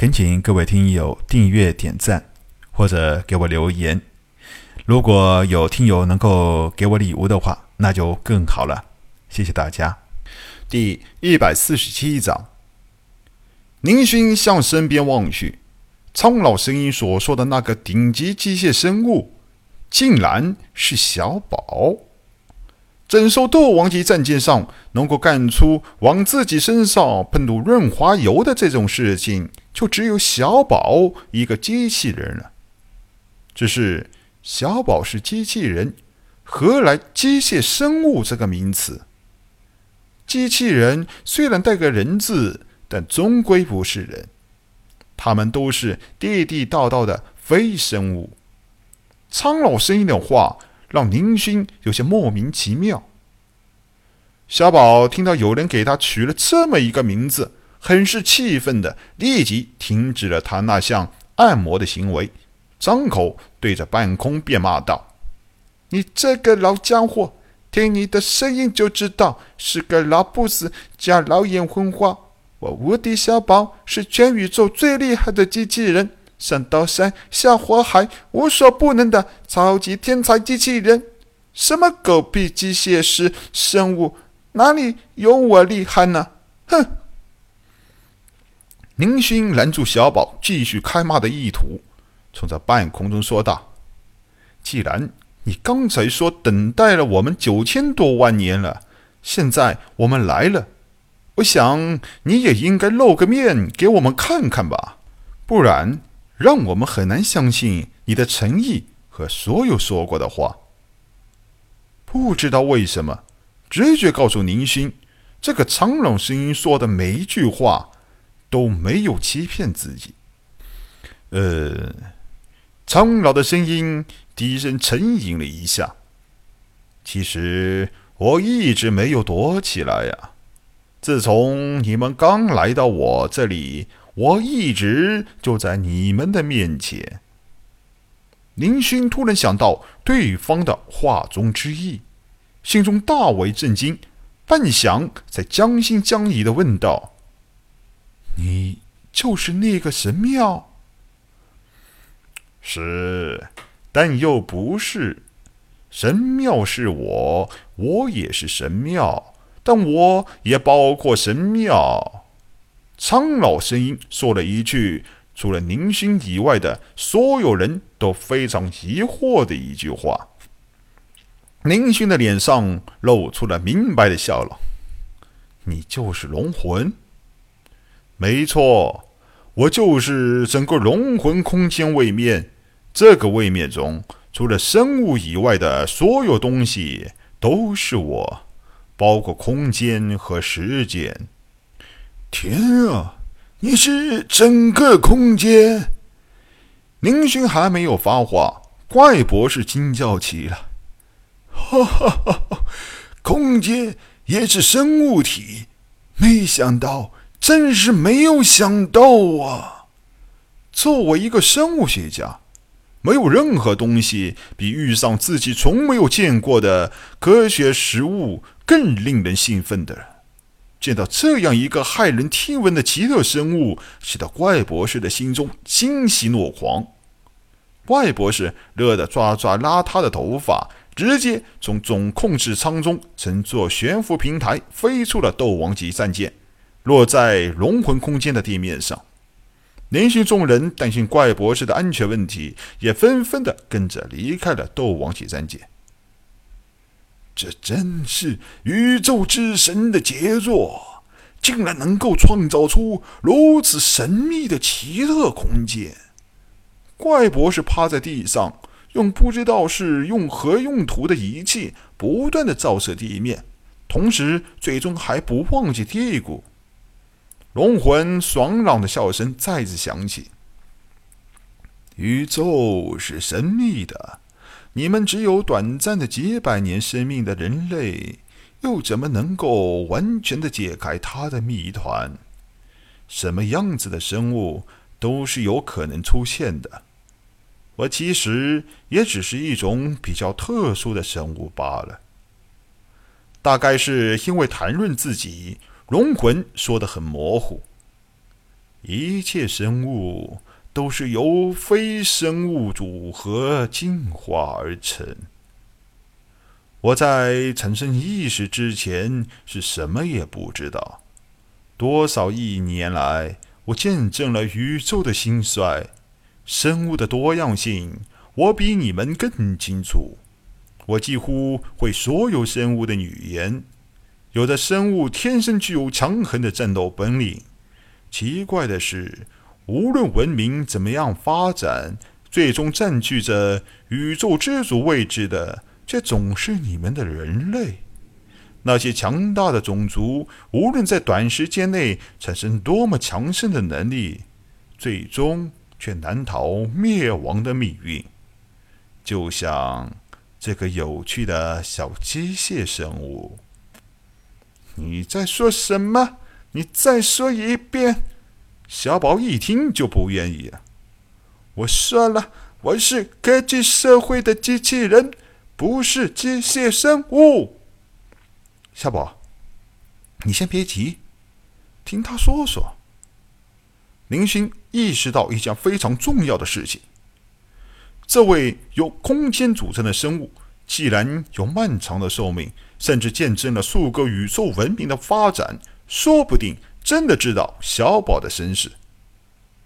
恳请各位听友订阅、点赞或者给我留言。如果有听友能够给我礼物的话，那就更好了。谢谢大家。第一百四十七章，宁勋向身边望去，苍老声音所说的那个顶级机械生物，竟然是小宝。整艘斗王级战舰上能够干出往自己身上喷吐润滑油的这种事情，就只有小宝一个机器人了。只是。小宝是机器人，何来机械生物这个名词？机器人虽然带个人字，但终归不是人，他们都是地地道道的非生物。苍老声音的话让宁勋有些莫名其妙。小宝听到有人给他取了这么一个名字，很是气愤的，立即停止了他那项按摩的行为。张口对着半空便骂道：“你这个老家伙，听你的声音就知道是个老不死加老眼昏花。我无敌小宝是全宇宙最厉害的机器人，上刀山下火海无所不能的超级天才机器人。什么狗屁机械师生物，哪里有我厉害呢？哼！”宁勋拦住小宝继续开骂的意图。从这半空中说道：“既然你刚才说等待了我们九千多万年了，现在我们来了，我想你也应该露个面给我们看看吧，不然让我们很难相信你的诚意和所有说过的话。”不知道为什么，直觉告诉宁勋，这个苍老声音说的每一句话都没有欺骗自己。呃。苍老的声音低声沉吟了一下。其实我一直没有躲起来呀。自从你们刚来到我这里，我一直就在你们的面前。林勋突然想到对方的话中之意，心中大为震惊，半晌才将信将疑的问道：“你就是那个神庙？”是，但又不是。神庙是我，我也是神庙，但我也包括神庙。苍老声音说了一句，除了宁勋以外的所有人都非常疑惑的一句话。宁勋的脸上露出了明白的笑容：“你就是龙魂？没错。”我就是整个龙魂空间位面，这个位面中除了生物以外的所有东西都是我，包括空间和时间。天啊，你是整个空间！宁勋还没有发话，怪博士惊叫起来：“哈 哈哈哈！空间也是生物体，没想到。”真是没有想到啊！作为一个生物学家，没有任何东西比遇上自己从没有见过的科学实物更令人兴奋的了。见到这样一个骇人听闻的奇特生物，使得怪博士的心中欣喜若狂。怪博士乐得抓抓邋遢的头发，直接从总控制舱中乘坐悬浮平台飞出了斗王级战舰。落在龙魂空间的地面上，连续众人担心怪博士的安全问题，也纷纷的跟着离开了斗王级战界。这真是宇宙之神的杰作，竟然能够创造出如此神秘的奇特空间。怪博士趴在地上，用不知道是用何用途的仪器不断的照射地面，同时嘴中还不忘记嘀咕。龙魂爽朗的笑声再次响起。宇宙是神秘的，你们只有短暂的几百年生命的人类，又怎么能够完全的解开它的谜团？什么样子的生物都是有可能出现的。我其实也只是一种比较特殊的生物罢了。大概是因为谈论自己。龙魂说的很模糊。一切生物都是由非生物组合进化而成。我在产生意识之前是什么也不知道。多少亿年来，我见证了宇宙的兴衰，生物的多样性，我比你们更清楚。我几乎会所有生物的语言。有的生物天生具有强横的战斗本领。奇怪的是，无论文明怎么样发展，最终占据着宇宙之主位置的，却总是你们的人类。那些强大的种族，无论在短时间内产生多么强盛的能力，最终却难逃灭亡的命运。就像这个有趣的小机械生物。你在说什么？你再说一遍。小宝一听就不愿意了。我说了，我是科技社会的机器人，不是机械生物。小宝，你先别急，听他说说。林星意识到一件非常重要的事情：这位由空间组成的生物，既然有漫长的寿命。甚至见证了数个宇宙文明的发展，说不定真的知道小宝的身世。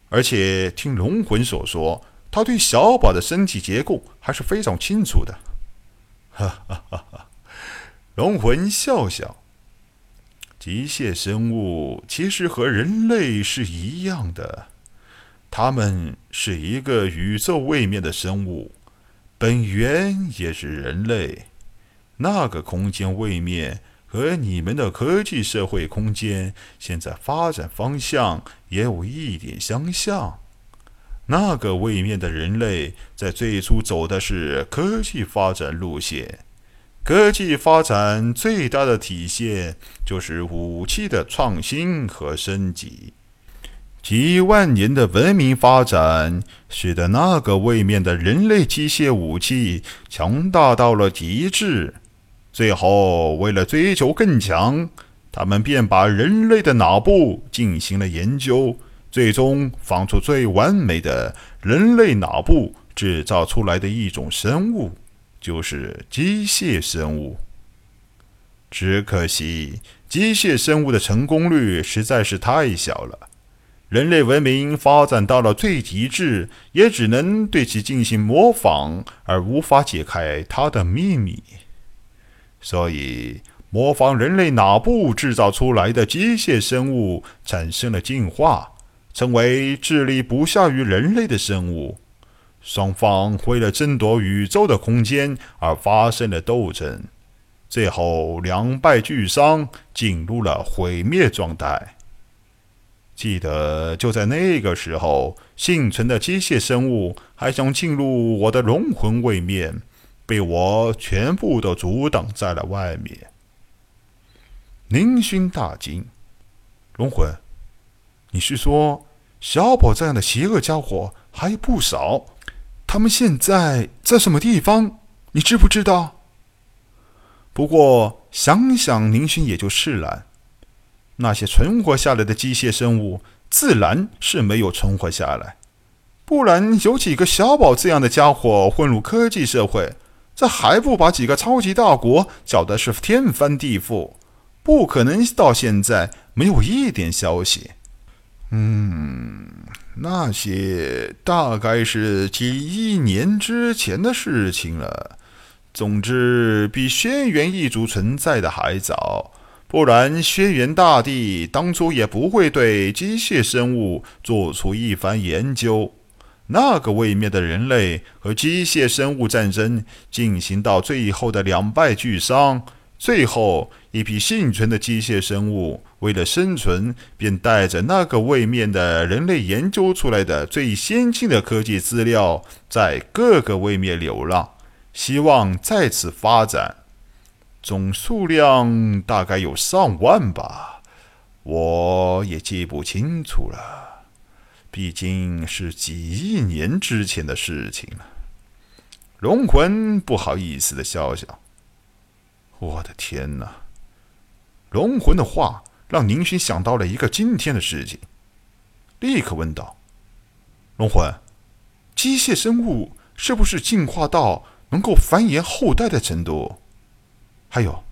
而且听龙魂所说，他对小宝的身体结构还是非常清楚的。哈哈哈哈！龙魂笑笑。机械生物其实和人类是一样的，他们是一个宇宙位面的生物，本源也是人类。那个空间位面和你们的科技社会空间现在发展方向也有一点相像。那个位面的人类在最初走的是科技发展路线，科技发展最大的体现就是武器的创新和升级。几万年的文明发展使得那个位面的人类机械武器强大到了极致。最后，为了追求更强，他们便把人类的脑部进行了研究，最终放出最完美的人类脑部制造出来的一种生物，就是机械生物。只可惜，机械生物的成功率实在是太小了。人类文明发展到了最极致，也只能对其进行模仿，而无法解开它的秘密。所以，模仿人类脑部制造出来的机械生物产生了进化，成为智力不下于人类的生物。双方为了争夺宇宙的空间而发生了斗争，最后两败俱伤，进入了毁灭状态。记得就在那个时候，幸存的机械生物还想进入我的龙魂位面。被我全部都阻挡在了外面。宁勋大惊：“龙魂，你是说小宝这样的邪恶家伙还有不少？他们现在在什么地方？你知不知道？”不过想想宁勋也就释然。那些存活下来的机械生物，自然是没有存活下来。不然有几个小宝这样的家伙混入科技社会？这还不把几个超级大国搅得是天翻地覆？不可能到现在没有一点消息。嗯，那些大概是几亿年之前的事情了。总之，比轩辕一族存在的还早，不然轩辕大帝当初也不会对机械生物做出一番研究。那个位面的人类和机械生物战争进行到最后的两败俱伤，最后一批幸存的机械生物为了生存，便带着那个位面的人类研究出来的最先进的科技资料，在各个位面流浪，希望再次发展。总数量大概有上万吧，我也记不清楚了。毕竟是几亿年之前的事情了。龙魂不好意思的笑笑。我的天哪！龙魂的话让宁勋想到了一个惊天的事情。立刻问道：“龙魂，机械生物是不是进化到能够繁衍后代的程度？还有，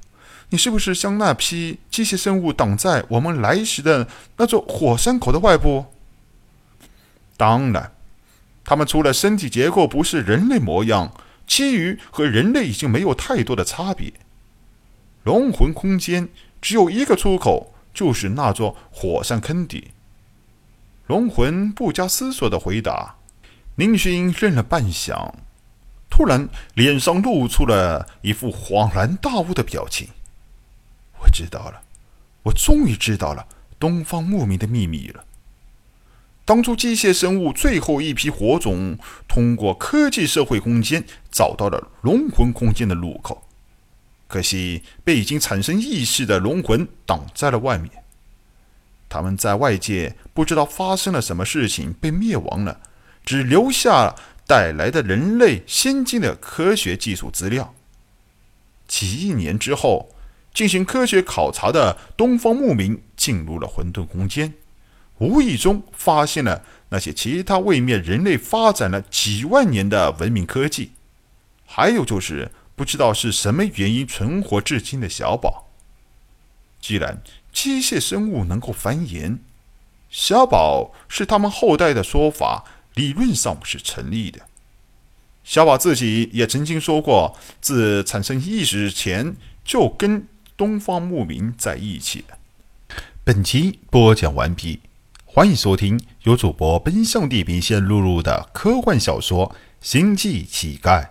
你是不是将那批机械生物挡在我们来时的那座火山口的外部？”“当然，他们除了身体结构不是人类模样，其余和人类已经没有太多的差别。龙魂空间只有一个出口，就是那座火山坑底。”龙魂不加思索的回答。宁勋愣了半晌，突然脸上露出了一副恍然大悟的表情。我知道了，我终于知道了东方牧民的秘密了。当初机械生物最后一批火种通过科技社会空间找到了龙魂空间的入口，可惜被已经产生意识的龙魂挡在了外面。他们在外界不知道发生了什么事情，被灭亡了，只留下带来的人类先进的科学技术资料。几亿年之后，进行科学考察的东方牧民进入了混沌空间，无意中发现了那些其他位面人类发展了几万年的文明科技，还有就是不知道是什么原因存活至今的小宝。既然机械生物能够繁衍，小宝是他们后代的说法，理论上是成立的。小宝自己也曾经说过，自产生意识前就跟东方牧民在一起了。本集播讲完毕，欢迎收听由主播奔向地平线录入的科幻小说《星际乞丐》，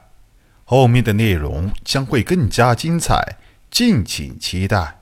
后面的内容将会更加精彩，敬请期待。